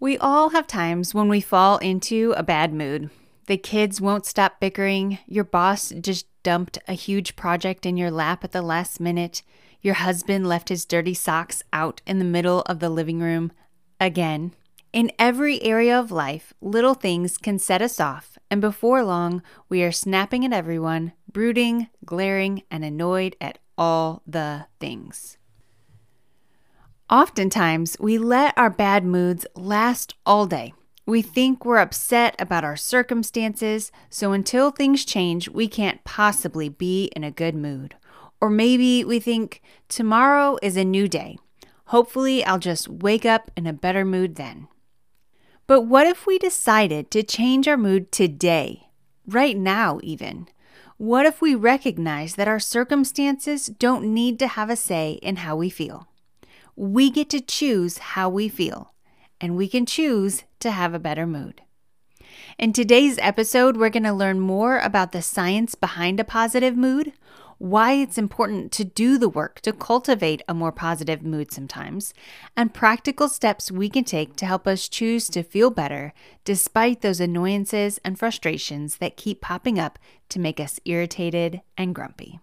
We all have times when we fall into a bad mood. The kids won't stop bickering. Your boss just dumped a huge project in your lap at the last minute. Your husband left his dirty socks out in the middle of the living room again. In every area of life, little things can set us off, and before long, we are snapping at everyone, brooding, glaring, and annoyed at all the things. Oftentimes, we let our bad moods last all day. We think we're upset about our circumstances, so until things change, we can't possibly be in a good mood. Or maybe we think tomorrow is a new day. Hopefully, I'll just wake up in a better mood then. But what if we decided to change our mood today, right now, even? What if we recognize that our circumstances don't need to have a say in how we feel? We get to choose how we feel, and we can choose to have a better mood. In today's episode, we're going to learn more about the science behind a positive mood, why it's important to do the work to cultivate a more positive mood sometimes, and practical steps we can take to help us choose to feel better despite those annoyances and frustrations that keep popping up to make us irritated and grumpy.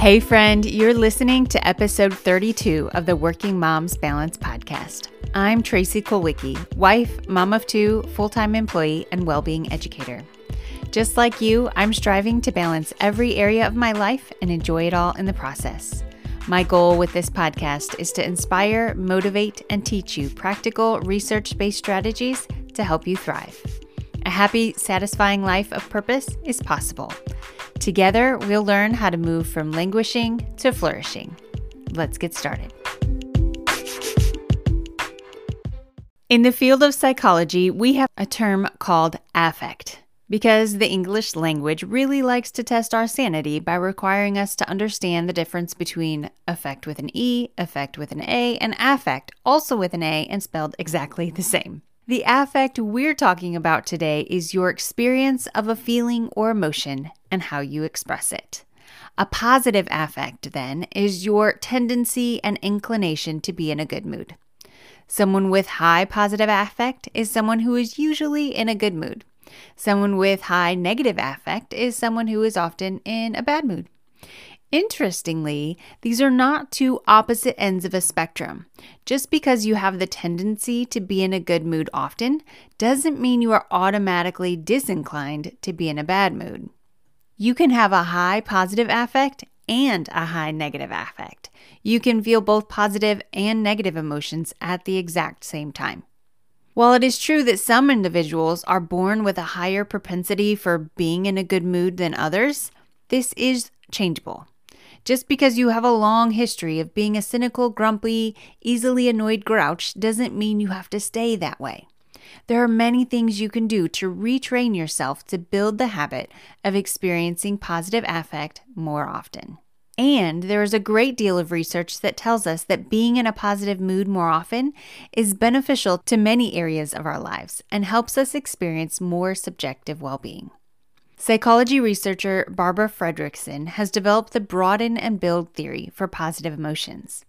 Hey, friend, you're listening to episode 32 of the Working Moms Balance podcast. I'm Tracy Kulwicki, wife, mom of two, full time employee, and well being educator. Just like you, I'm striving to balance every area of my life and enjoy it all in the process. My goal with this podcast is to inspire, motivate, and teach you practical, research based strategies to help you thrive. A happy, satisfying life of purpose is possible. Together, we'll learn how to move from languishing to flourishing. Let's get started. In the field of psychology, we have a term called affect because the English language really likes to test our sanity by requiring us to understand the difference between effect with an E, affect with an A, and affect, also with an A and spelled exactly the same. The affect we're talking about today is your experience of a feeling or emotion and how you express it. A positive affect, then, is your tendency and inclination to be in a good mood. Someone with high positive affect is someone who is usually in a good mood. Someone with high negative affect is someone who is often in a bad mood. Interestingly, these are not two opposite ends of a spectrum. Just because you have the tendency to be in a good mood often doesn't mean you are automatically disinclined to be in a bad mood. You can have a high positive affect and a high negative affect. You can feel both positive and negative emotions at the exact same time. While it is true that some individuals are born with a higher propensity for being in a good mood than others, this is changeable. Just because you have a long history of being a cynical, grumpy, easily annoyed grouch doesn't mean you have to stay that way. There are many things you can do to retrain yourself to build the habit of experiencing positive affect more often. And there is a great deal of research that tells us that being in a positive mood more often is beneficial to many areas of our lives and helps us experience more subjective well being. Psychology researcher Barbara Fredrickson has developed the broaden and build theory for positive emotions.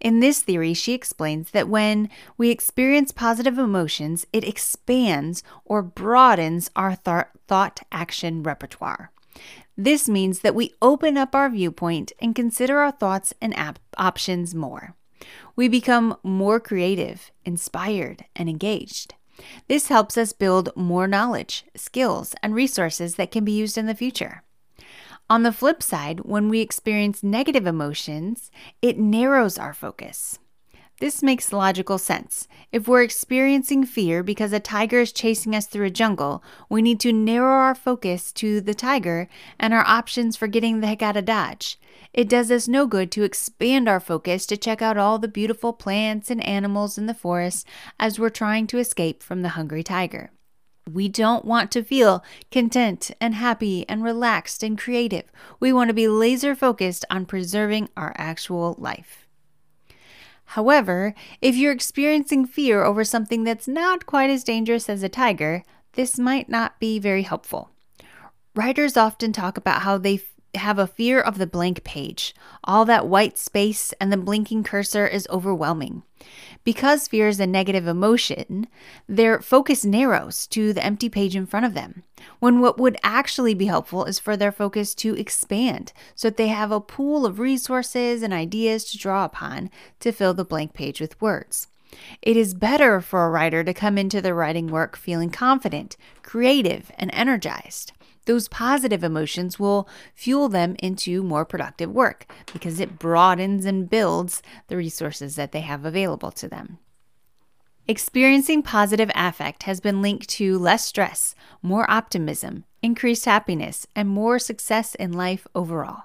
In this theory, she explains that when we experience positive emotions, it expands or broadens our th- thought action repertoire. This means that we open up our viewpoint and consider our thoughts and ap- options more. We become more creative, inspired, and engaged. This helps us build more knowledge, skills, and resources that can be used in the future. On the flip side, when we experience negative emotions, it narrows our focus. This makes logical sense. If we're experiencing fear because a tiger is chasing us through a jungle, we need to narrow our focus to the tiger and our options for getting the heck out of Dodge. It does us no good to expand our focus to check out all the beautiful plants and animals in the forest as we're trying to escape from the hungry tiger. We don't want to feel content and happy and relaxed and creative. We want to be laser focused on preserving our actual life. However, if you're experiencing fear over something that's not quite as dangerous as a tiger, this might not be very helpful. Writers often talk about how they have a fear of the blank page. All that white space and the blinking cursor is overwhelming. Because fear is a negative emotion, their focus narrows to the empty page in front of them. When what would actually be helpful is for their focus to expand so that they have a pool of resources and ideas to draw upon to fill the blank page with words. It is better for a writer to come into their writing work feeling confident, creative, and energized. Those positive emotions will fuel them into more productive work because it broadens and builds the resources that they have available to them. Experiencing positive affect has been linked to less stress, more optimism, increased happiness, and more success in life overall.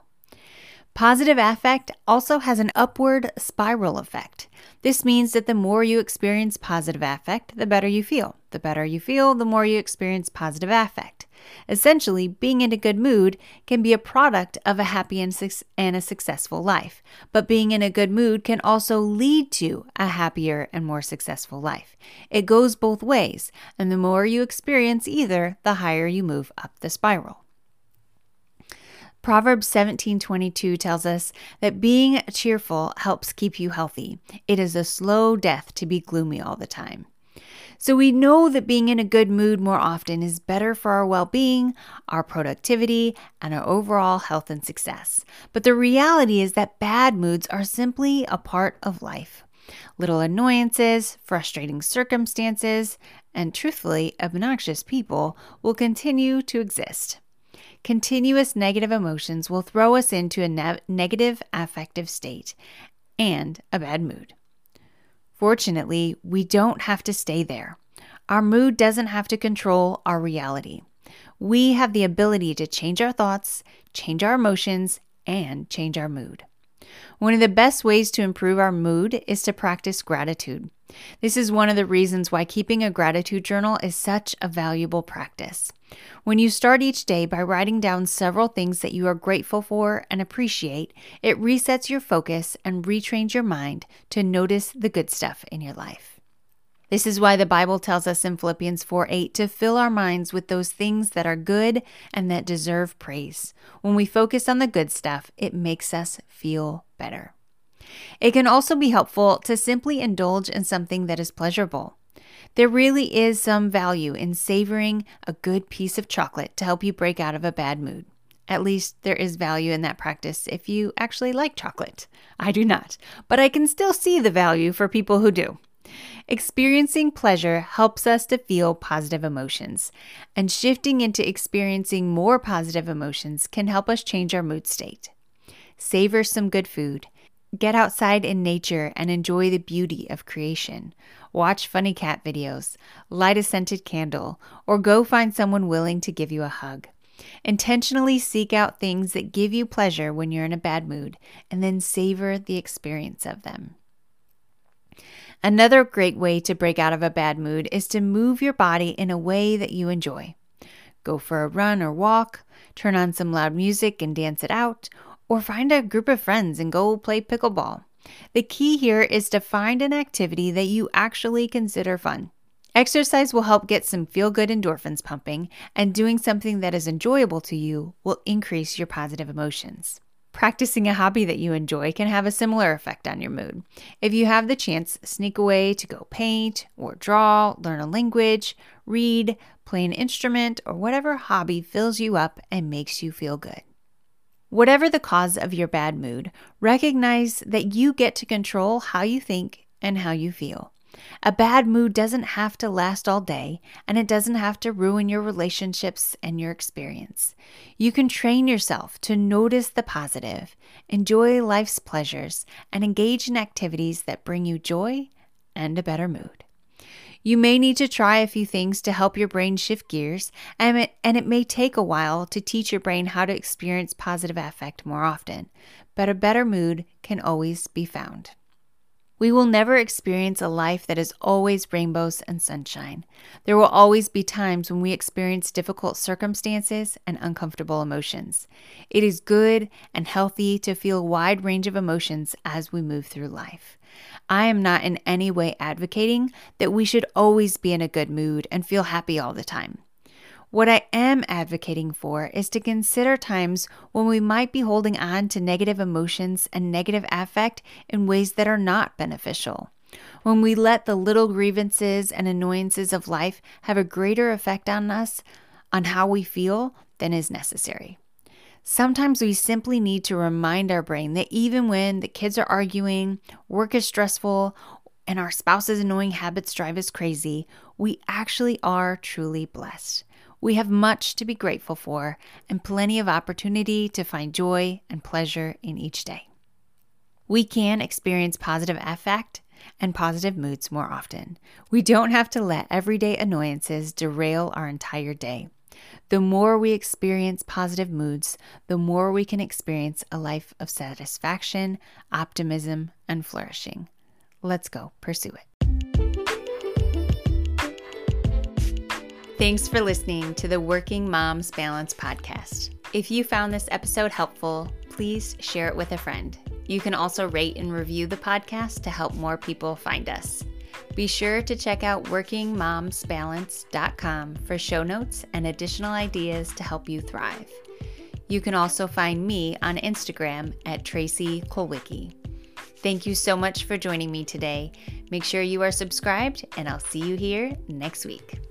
Positive affect also has an upward spiral effect. This means that the more you experience positive affect, the better you feel. The better you feel, the more you experience positive affect. Essentially, being in a good mood can be a product of a happy and, su- and a successful life, but being in a good mood can also lead to a happier and more successful life. It goes both ways, and the more you experience either, the higher you move up the spiral. Proverbs 17:22 tells us that being cheerful helps keep you healthy. It is a slow death to be gloomy all the time. So we know that being in a good mood more often is better for our well-being, our productivity, and our overall health and success. But the reality is that bad moods are simply a part of life. Little annoyances, frustrating circumstances, and truthfully obnoxious people will continue to exist. Continuous negative emotions will throw us into a ne- negative affective state and a bad mood. Fortunately, we don't have to stay there. Our mood doesn't have to control our reality. We have the ability to change our thoughts, change our emotions, and change our mood. One of the best ways to improve our mood is to practice gratitude. This is one of the reasons why keeping a gratitude journal is such a valuable practice. When you start each day by writing down several things that you are grateful for and appreciate, it resets your focus and retrains your mind to notice the good stuff in your life. This is why the Bible tells us in Philippians 4 8 to fill our minds with those things that are good and that deserve praise. When we focus on the good stuff, it makes us feel better. It can also be helpful to simply indulge in something that is pleasurable. There really is some value in savoring a good piece of chocolate to help you break out of a bad mood. At least there is value in that practice if you actually like chocolate. I do not, but I can still see the value for people who do. Experiencing pleasure helps us to feel positive emotions, and shifting into experiencing more positive emotions can help us change our mood state. Savor some good food, Get outside in nature and enjoy the beauty of creation. Watch funny cat videos, light a scented candle, or go find someone willing to give you a hug. Intentionally seek out things that give you pleasure when you're in a bad mood, and then savor the experience of them. Another great way to break out of a bad mood is to move your body in a way that you enjoy. Go for a run or walk, turn on some loud music and dance it out, or find a group of friends and go play pickleball. The key here is to find an activity that you actually consider fun. Exercise will help get some feel good endorphins pumping, and doing something that is enjoyable to you will increase your positive emotions. Practicing a hobby that you enjoy can have a similar effect on your mood. If you have the chance, sneak away to go paint or draw, learn a language, read, play an instrument, or whatever hobby fills you up and makes you feel good. Whatever the cause of your bad mood, recognize that you get to control how you think and how you feel. A bad mood doesn't have to last all day, and it doesn't have to ruin your relationships and your experience. You can train yourself to notice the positive, enjoy life's pleasures, and engage in activities that bring you joy and a better mood. You may need to try a few things to help your brain shift gears, and it, and it may take a while to teach your brain how to experience positive affect more often, but a better mood can always be found. We will never experience a life that is always rainbows and sunshine. There will always be times when we experience difficult circumstances and uncomfortable emotions. It is good and healthy to feel a wide range of emotions as we move through life. I am not in any way advocating that we should always be in a good mood and feel happy all the time. What I am advocating for is to consider times when we might be holding on to negative emotions and negative affect in ways that are not beneficial. When we let the little grievances and annoyances of life have a greater effect on us, on how we feel, than is necessary. Sometimes we simply need to remind our brain that even when the kids are arguing, work is stressful, and our spouse's annoying habits drive us crazy, we actually are truly blessed. We have much to be grateful for and plenty of opportunity to find joy and pleasure in each day. We can experience positive affect and positive moods more often. We don't have to let everyday annoyances derail our entire day. The more we experience positive moods, the more we can experience a life of satisfaction, optimism, and flourishing. Let's go pursue it. Thanks for listening to the Working Moms Balance podcast. If you found this episode helpful, please share it with a friend. You can also rate and review the podcast to help more people find us. Be sure to check out workingmomsbalance.com for show notes and additional ideas to help you thrive. You can also find me on Instagram at Tracy Kulwicki. Thank you so much for joining me today. Make sure you are subscribed, and I'll see you here next week.